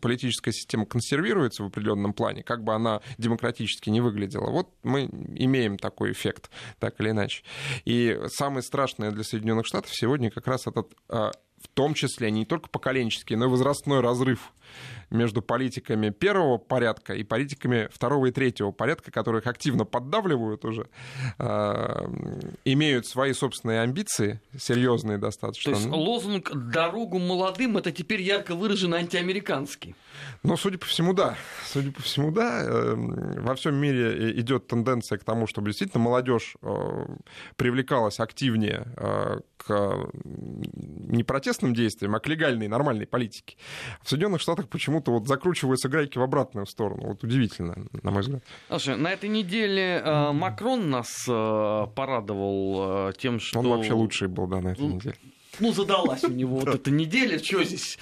[SPEAKER 2] политическая система консервируется в определенном плане, как бы она демократически не выглядела, вот мы имеем такой эффект, так или иначе. И самое страшное для Соединенных Штатов сегодня как раз этот а, в том числе не только поколенческий, но и возрастной разрыв между политиками первого порядка и политиками второго и третьего порядка, которых активно поддавливают уже, э, имеют свои собственные амбиции, серьезные достаточно.
[SPEAKER 1] То есть лозунг «дорогу молодым» — это теперь ярко выраженный антиамериканский.
[SPEAKER 2] Ну, судя по всему, да. Судя по всему, да. Эм, во всем мире идет тенденция к тому, чтобы действительно молодежь э, привлекалась активнее э, к не протестным действиям, а к легальной, нормальной политике. В Соединенных Штатах почему-то вот закручиваются гайки в обратную сторону. Вот удивительно, на мой взгляд.
[SPEAKER 1] Слушай, на этой неделе э, Макрон нас э, порадовал э, тем, что...
[SPEAKER 2] Он вообще лучший был, да, на этой неделе.
[SPEAKER 1] Ну, задалась у него вот эта неделя, что здесь?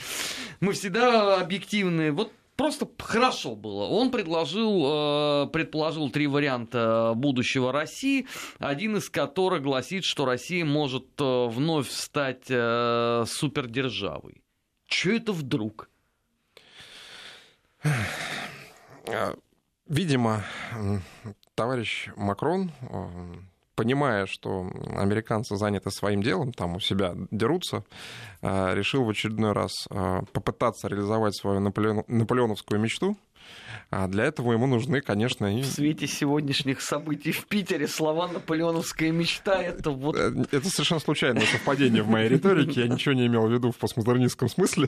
[SPEAKER 1] Мы всегда объективны. Вот просто хорошо было. Он предложил, э, предположил три варианта будущего России, один из которых гласит, что Россия может вновь стать супердержавой. Че это вдруг?
[SPEAKER 2] Видимо, товарищ Макрон понимая, что американцы заняты своим делом, там у себя дерутся, э, решил в очередной раз э, попытаться реализовать свою наполеоновскую мечту. А для этого ему нужны, конечно,
[SPEAKER 1] и... В свете сегодняшних событий в Питере слова «наполеоновская мечта» — это вот... Э,
[SPEAKER 2] это совершенно случайное совпадение в моей риторике. Я ничего не имел в виду в постмодернистском смысле.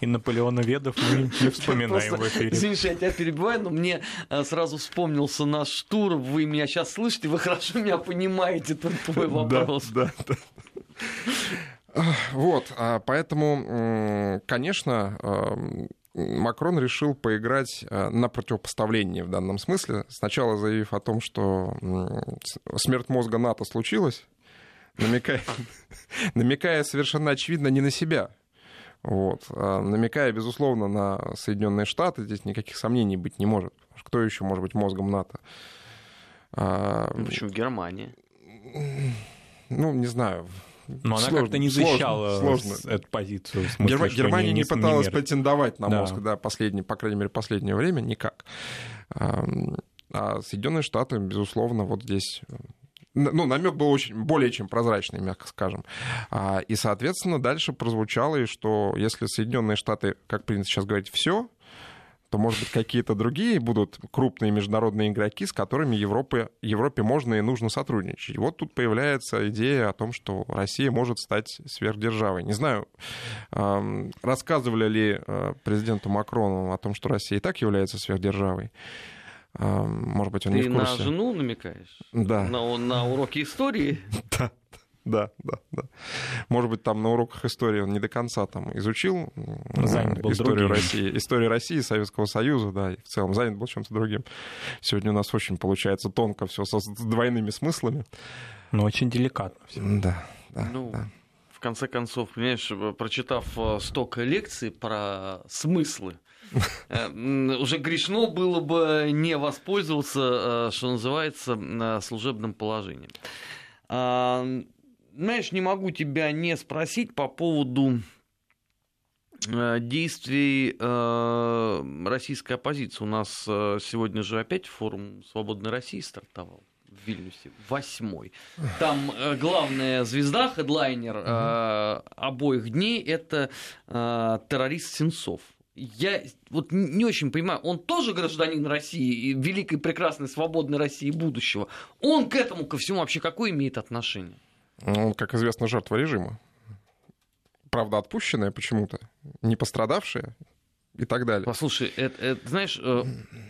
[SPEAKER 3] И Наполеоноведов мы не вспоминаем в эфире.
[SPEAKER 1] Извини, я тебя перебиваю, но мне э, сразу вспомнился наш тур. Вы меня сейчас слышите, вы хорошо меня понимаете, это твой вопрос.
[SPEAKER 2] Да, да, да. Вот, а поэтому, конечно, Макрон решил поиграть э, на противопоставление в данном смысле. Сначала заявив о том, что смерть мозга НАТО случилась, намекая, намекая совершенно очевидно не на себя, вот. А намекая, безусловно, на Соединенные Штаты, здесь никаких сомнений быть не может. Кто еще может быть мозгом НАТО?
[SPEAKER 1] А... Почему Германия?
[SPEAKER 2] Ну, не знаю.
[SPEAKER 3] Но она как-то не защищала сложно, сложно. эту позицию.
[SPEAKER 2] Смысле, Герма... Германия не, не пыталась не претендовать на да. мозг, да, последний, по крайней мере, последнее время никак. А Соединенные Штаты, безусловно, вот здесь ну, намек был очень, более чем прозрачный, мягко скажем. А, и, соответственно, дальше прозвучало, и что если Соединенные Штаты, как принято сейчас говорить, все, то, может быть, какие-то другие будут крупные международные игроки, с которыми Европе, Европе можно и нужно сотрудничать. И вот тут появляется идея о том, что Россия может стать сверхдержавой. Не знаю, рассказывали ли э, президенту Макрону о том, что Россия и так является сверхдержавой. Может быть, он
[SPEAKER 1] Ты
[SPEAKER 2] не в курсе.
[SPEAKER 1] на жену намекаешь?
[SPEAKER 2] Да.
[SPEAKER 1] На, на уроки истории?
[SPEAKER 2] Да. Да, да, да. Может быть, там на уроках истории он не до конца там изучил занят был историю другим. России, историю России, Советского Союза, да, и в целом занят был чем-то другим. Сегодня у нас очень получается тонко все с двойными смыслами.
[SPEAKER 3] Но очень деликатно.
[SPEAKER 2] Все. Да, да,
[SPEAKER 1] ну,
[SPEAKER 2] да.
[SPEAKER 1] В конце концов, понимаешь, прочитав э, столько лекций про смыслы, э, уже грешно было бы не воспользоваться, э, что называется, служебным положением. Знаешь, не могу тебя не спросить по поводу э, действий э, российской оппозиции. У нас э, сегодня же опять форум «Свободной России» стартовал в Вильнюсе, восьмой. Там главная звезда, хедлайнер обоих дней – это террорист Сенцов. Я вот не очень понимаю, он тоже гражданин России, великой, прекрасной, свободной России будущего. Он к этому, ко всему вообще какое имеет отношение?
[SPEAKER 2] Он, как известно, жертва режима. Правда, отпущенная почему-то, не пострадавшая и так далее.
[SPEAKER 1] Послушай, это, это, знаешь, э,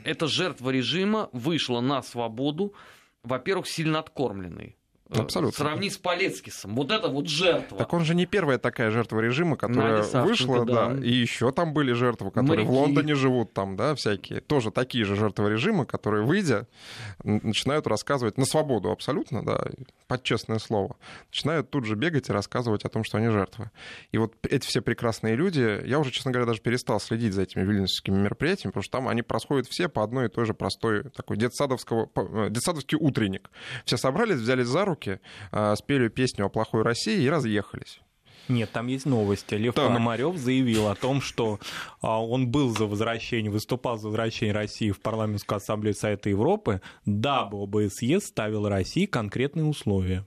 [SPEAKER 1] эта жертва режима вышла на свободу, во-первых, сильно откормленной. Э,
[SPEAKER 2] Абсолютно.
[SPEAKER 1] Сравни с Полецкисом. Вот это вот жертва.
[SPEAKER 2] Так он же не первая такая жертва режима, которая
[SPEAKER 1] Савченко,
[SPEAKER 2] вышла, да.
[SPEAKER 1] да.
[SPEAKER 2] И еще там были жертвы, которые в
[SPEAKER 1] Моряки.
[SPEAKER 2] Лондоне живут, там, да, всякие. Тоже такие же жертвы режима, которые, выйдя, начинают рассказывать на свободу абсолютно, да, под честное слово. Начинают тут же бегать и рассказывать о том, что они жертвы. И вот эти все прекрасные люди, я уже, честно говоря, даже перестал следить за этими вильнюсскими мероприятиями, потому что там они происходят все по одной и той же простой такой детсадовского, э, детсадовский утренник. Все собрались, взялись за руки, а, спели песню о плохой России и разъехались.
[SPEAKER 3] Нет, там есть новости. Лев
[SPEAKER 2] Так.
[SPEAKER 3] Пономарев заявил о том, что а, он был за возвращение, выступал за возвращение России в парламентскую ассамблею Совета Европы, дабы ОБСЕ ставил России конкретные условия.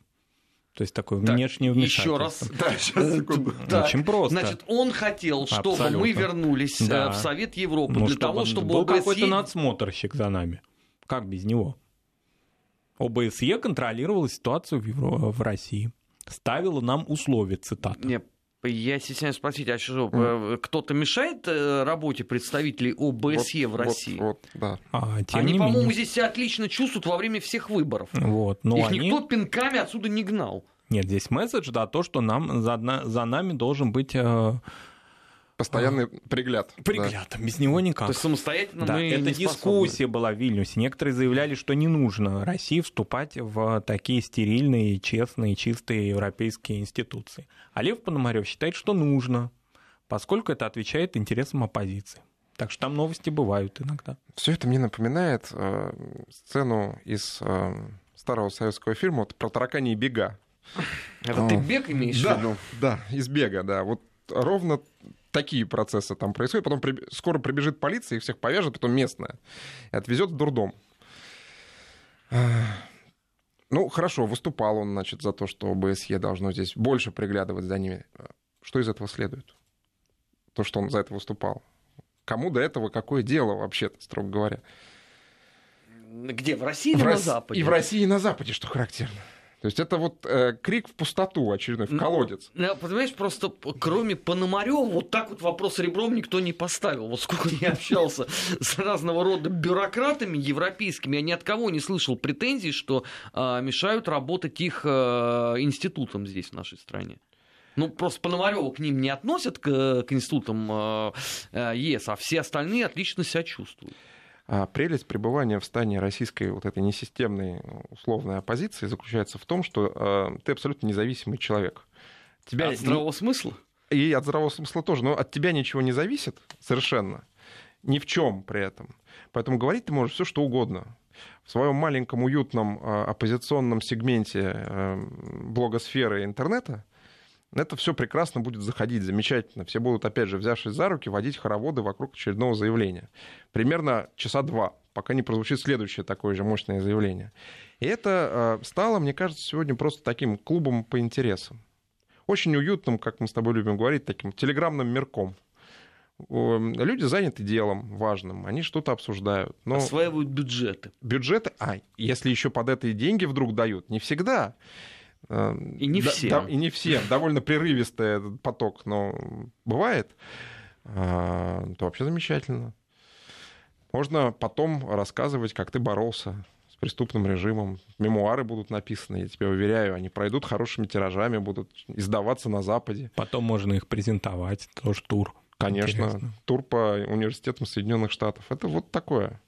[SPEAKER 3] То есть такое
[SPEAKER 1] Так,
[SPEAKER 3] внешнее
[SPEAKER 1] Еще раз.
[SPEAKER 3] вмешательство.
[SPEAKER 2] Да, сейчас, секунду.
[SPEAKER 1] Так,
[SPEAKER 3] Очень просто.
[SPEAKER 1] Значит, он хотел, чтобы
[SPEAKER 3] Абсолютно.
[SPEAKER 1] мы вернулись э,
[SPEAKER 3] Да.
[SPEAKER 1] в Совет Европы
[SPEAKER 3] Ну,
[SPEAKER 1] для того, чтобы
[SPEAKER 3] был какой-то
[SPEAKER 1] ОБСЕ
[SPEAKER 3] надсмотрщик за нами. Как без него? ОБСЕ контролировала ситуацию в, Евро- в России. Ставила нам условия, цитата.
[SPEAKER 1] Не, я стесняюсь спросить, а что, э, кто-то мешает э, работе представителей ОБСЕ в
[SPEAKER 2] Вот,
[SPEAKER 1] России?
[SPEAKER 2] Вот, вот, да.
[SPEAKER 3] А, тем
[SPEAKER 1] Они,
[SPEAKER 3] не
[SPEAKER 1] по-моему,
[SPEAKER 3] менее.
[SPEAKER 1] здесь себя отлично чувствуют во время всех выборов.
[SPEAKER 3] Вот. Но
[SPEAKER 1] Их
[SPEAKER 3] они...
[SPEAKER 1] никто пинками отсюда не гнал.
[SPEAKER 3] Нет, здесь месседж, да, то, что нам за, за нами должен быть э,
[SPEAKER 2] Постоянный пригляд. да.
[SPEAKER 3] пригляд. Без него никак.
[SPEAKER 1] То есть самостоятельно
[SPEAKER 3] Да,
[SPEAKER 1] мы
[SPEAKER 3] эта
[SPEAKER 1] не
[SPEAKER 3] дискуссия была в Вильнюсе. Некоторые заявляли, что не нужно России вступать в такие стерильные, честные, чистые европейские институции. А Лев Пономарев считает, что нужно, поскольку это отвечает интересам оппозиции. Так что там новости бывают иногда.
[SPEAKER 2] Все это мне напоминает э, сцену из э, старого советского фильма вот, про таракани и бега.
[SPEAKER 1] Это ты бег имеешь в
[SPEAKER 2] Да,
[SPEAKER 1] виду?
[SPEAKER 2] да, из бега, да. Вот ровно такие процессы там происходят. Потом приб- скоро прибежит полиция, их всех повяжет, потом местная, и отвезет в дурдом. Ну, хорошо, выступал он, значит, за то, что ОБСЕ должно здесь больше приглядывать за ними. Что из этого следует? То, что он за это выступал. Кому до этого какое дело вообще-то, строго говоря?
[SPEAKER 1] Где? В России или
[SPEAKER 2] В
[SPEAKER 1] на
[SPEAKER 2] Рос-
[SPEAKER 1] Западе?
[SPEAKER 2] И в России, и на Западе, что характерно. То есть это вот э, крик в пустоту очередной, в
[SPEAKER 1] Ну,
[SPEAKER 2] колодец.
[SPEAKER 1] Ну, понимаешь, просто кроме Пономарева вот так вот вопрос ребром никто не поставил. Вот сколько я общался с разного рода бюрократами европейскими, я ни от кого не слышал претензий, что а, мешают работать их а, институтам здесь, в нашей стране. Ну, просто Пономарева к ним не относят, к, к институтам а, а, ЕС, а все остальные отлично себя чувствуют.
[SPEAKER 2] А прелесть пребывания в стане российской вот этой несистемной условной оппозиции заключается в том, что э, ты абсолютно независимый человек. Тебя
[SPEAKER 1] От здравого смысла?
[SPEAKER 2] И от здравого смысла тоже, но от тебя ничего не зависит совершенно. Ни в чем при этом. Поэтому говорить ты можешь все, что угодно. В своем маленьком уютном э, оппозиционном сегменте блогосферы интернета это все прекрасно будет заходить, замечательно. Все будут, опять же, взявшись за руки, водить хороводы вокруг очередного заявления. Примерно часа два, пока не прозвучит следующее такое же мощное заявление. И это э, стало, мне кажется, сегодня просто таким клубом по интересам. Очень уютным, как мы с тобой любим говорить, таким телеграмным мирком. Э, Люди заняты делом важным, они что-то обсуждают. Но
[SPEAKER 1] Осваивают бюджеты.
[SPEAKER 2] бюджеты, а если еще под это и деньги вдруг дают, не всегда.
[SPEAKER 1] И не
[SPEAKER 2] да-
[SPEAKER 1] все.
[SPEAKER 2] да, и не все. Довольно прерывистый этот поток, но бывает. А, То вообще замечательно. Можно потом рассказывать, как ты боролся с преступным режимом. Мемуары будут написаны, я тебе уверяю. Они пройдут хорошими тиражами, будут издаваться на Западе.
[SPEAKER 3] Потом можно их презентовать, тоже тур.
[SPEAKER 2] Конечно,
[SPEAKER 3] Интересно.
[SPEAKER 2] тур по университетам Соединенных Штатов. Это вот такое.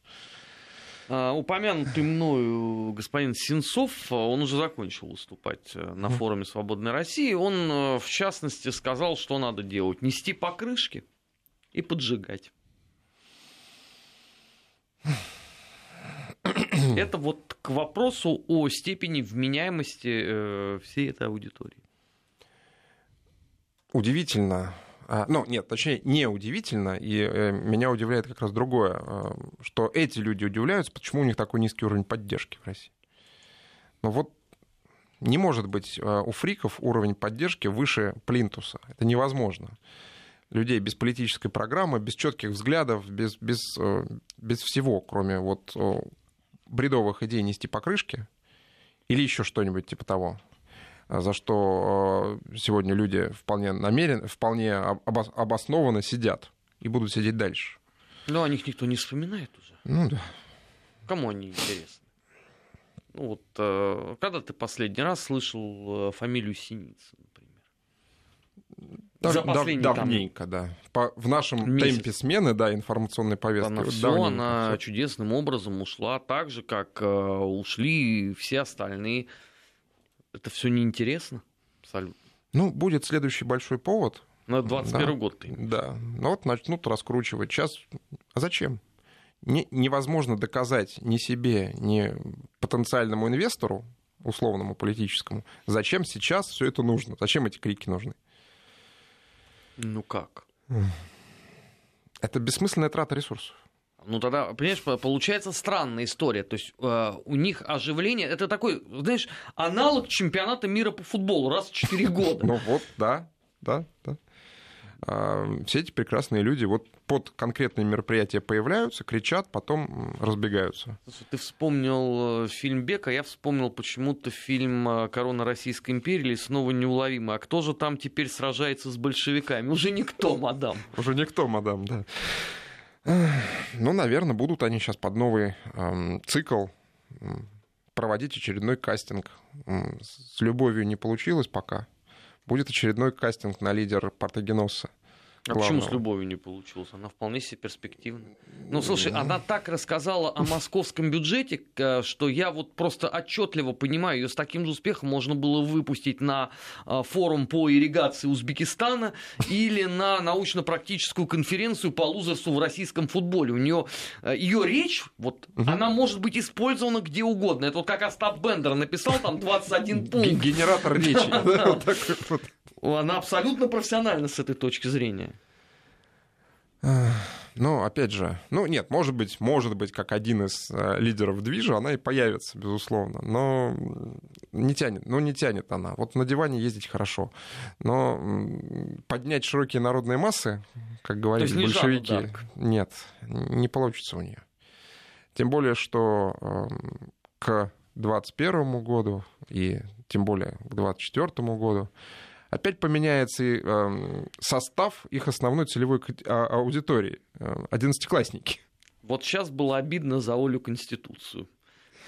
[SPEAKER 1] А, Упомянутый мною господин Сенцов, а, он уже закончил выступать э, на форуме «Свободной России». Он, э, в частности, сказал, что надо делать. Нести покрышки и поджигать. Это вот к вопросу о степени вменяемости э, всей этой аудитории.
[SPEAKER 2] удивительно, ну нет, точнее не удивительно, и э, меня удивляет как раз другое, э, что эти люди удивляются, почему у них такой низкий уровень поддержки в России. Ну вот не может быть э, у фриков уровень поддержки выше плинтуса. Это невозможно. Людей без политической программы, без четких взглядов, без, без, э, без всего, кроме вот бредовых идей нести покрышки или еще что-нибудь типа того за что э, сегодня люди вполне намеренно, вполне об- обос- обоснованно сидят и будут сидеть дальше.
[SPEAKER 1] Но о них никто не вспоминает уже.
[SPEAKER 2] Ну да.
[SPEAKER 1] Кому они интересны? Ну вот, э, когда ты последний раз слышал э, фамилию Синицы, например?
[SPEAKER 2] Дав-
[SPEAKER 1] За
[SPEAKER 2] дав-
[SPEAKER 1] последний там
[SPEAKER 2] давненько, да. По- в нашем
[SPEAKER 1] месяц.
[SPEAKER 2] темпе смены, да, информационной повестки.
[SPEAKER 1] Она
[SPEAKER 2] вот
[SPEAKER 1] все,
[SPEAKER 2] давненько
[SPEAKER 1] она чудесным образом ушла, так же, как э, ушли все остальные. Это все неинтересно абсолютно.
[SPEAKER 2] Ну, будет следующий большой повод.
[SPEAKER 1] На 21
[SPEAKER 2] Да.
[SPEAKER 1] год ты.
[SPEAKER 2] Да. Ну вот начнут раскручивать. Сейчас. А зачем? Не- невозможно доказать ни себе, ни потенциальному инвестору, условному политическому, зачем сейчас все это нужно, зачем эти крики нужны.
[SPEAKER 1] Ну как?
[SPEAKER 2] Это бессмысленная трата ресурсов.
[SPEAKER 1] Ну тогда, понимаешь, по- получается странная история. То есть э, у них оживление, это такой, знаешь, аналог чемпионата мира по футболу раз в 4 года.
[SPEAKER 2] Ну вот, да, да, да. А, все эти прекрасные люди вот под конкретные мероприятия появляются, кричат, потом разбегаются.
[SPEAKER 1] Слушай, Ты вспомнил э, фильм Бека, я вспомнил почему-то фильм э, «Корона Российской империи» или «Снова неуловимый». А кто же там теперь сражается с большевиками? Уже никто, мадам.
[SPEAKER 2] Уже никто, мадам, да. Ну, наверное, будут они сейчас под новый эм, цикл проводить очередной кастинг. С любовью не получилось пока. Будет очередной кастинг на лидер Партагеноса.
[SPEAKER 1] А почему с любовью не получилось? Она вполне себе перспективна. Ну, слушай, она так рассказала о московском бюджете, э, что я вот просто отчетливо понимаю, ее с таким же успехом можно было выпустить на э, форум по ирригации Узбекистана или на научно-практическую конференцию по лузерству в российском футболе. У нее ее речь, вот, она может быть использована где угодно. Это вот как Остап Бендер написал там 21
[SPEAKER 2] Ге-
[SPEAKER 1] пункт.
[SPEAKER 2] Генератор речи.
[SPEAKER 1] Она абсолютно профессиональна с этой точки зрения.
[SPEAKER 2] Ну, опять же, ну нет, может быть, может быть, как один из э, лидеров движа, она и появится, безусловно, но не тянет, ну не тянет она. Вот на диване ездить хорошо, но поднять широкие народные массы, как говорили
[SPEAKER 1] не
[SPEAKER 2] большевики,
[SPEAKER 1] Дарк.
[SPEAKER 2] нет, не получится у нее. Тем более, что эм, к 2021 году и тем более к 2024 году опять поменяется и, эм, состав их основной целевой а- аудитории. Э, Одиннадцатиклассники.
[SPEAKER 1] Вот сейчас было обидно за Олю Конституцию.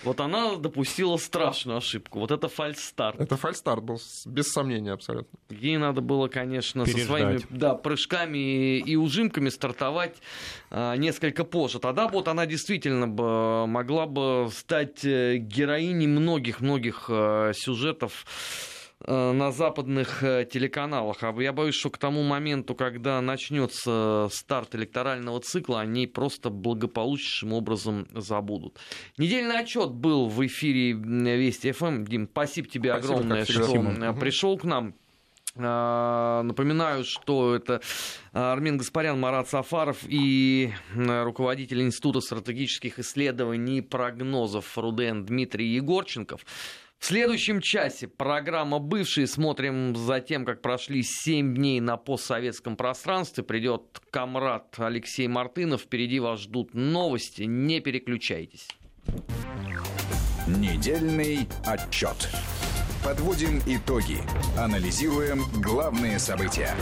[SPEAKER 1] Вот она допустила страшную ошибку. Вот это фальстарт.
[SPEAKER 2] Это фальстарт был, без сомнения абсолютно.
[SPEAKER 1] Ей надо было, конечно, со
[SPEAKER 3] Переждать.
[SPEAKER 1] своими да, прыжками и, и ужимками стартовать а, несколько позже. Тогда вот она действительно бы могла бы стать э, героиней многих-многих э, сюжетов э, на западных э, телеканалах. А я боюсь, что к тому моменту, когда начнется старт электорального цикла, они просто благополучнейшим образом забудут. Недельный отчет был в эфире Вести ФМ. Дим, спасибо тебе
[SPEAKER 2] Спасибо,
[SPEAKER 1] огромное, что
[SPEAKER 2] Спасибо.
[SPEAKER 1] э, пришел к нам. Напоминаю, что это Армен Гаспарян, Марат Сафаров и руководитель Института стратегических исследований и прогнозов РУДН Дмитрий Егорченков. В следующем часе программа «Бывшие». Смотрим за тем, как прошли 7 дней на постсоветском пространстве. Придет комрад Алексей Мартынов. Впереди вас ждут новости. Не переключайтесь.
[SPEAKER 4] Недельный отчет. Подводим итоги. Анализируем главные события.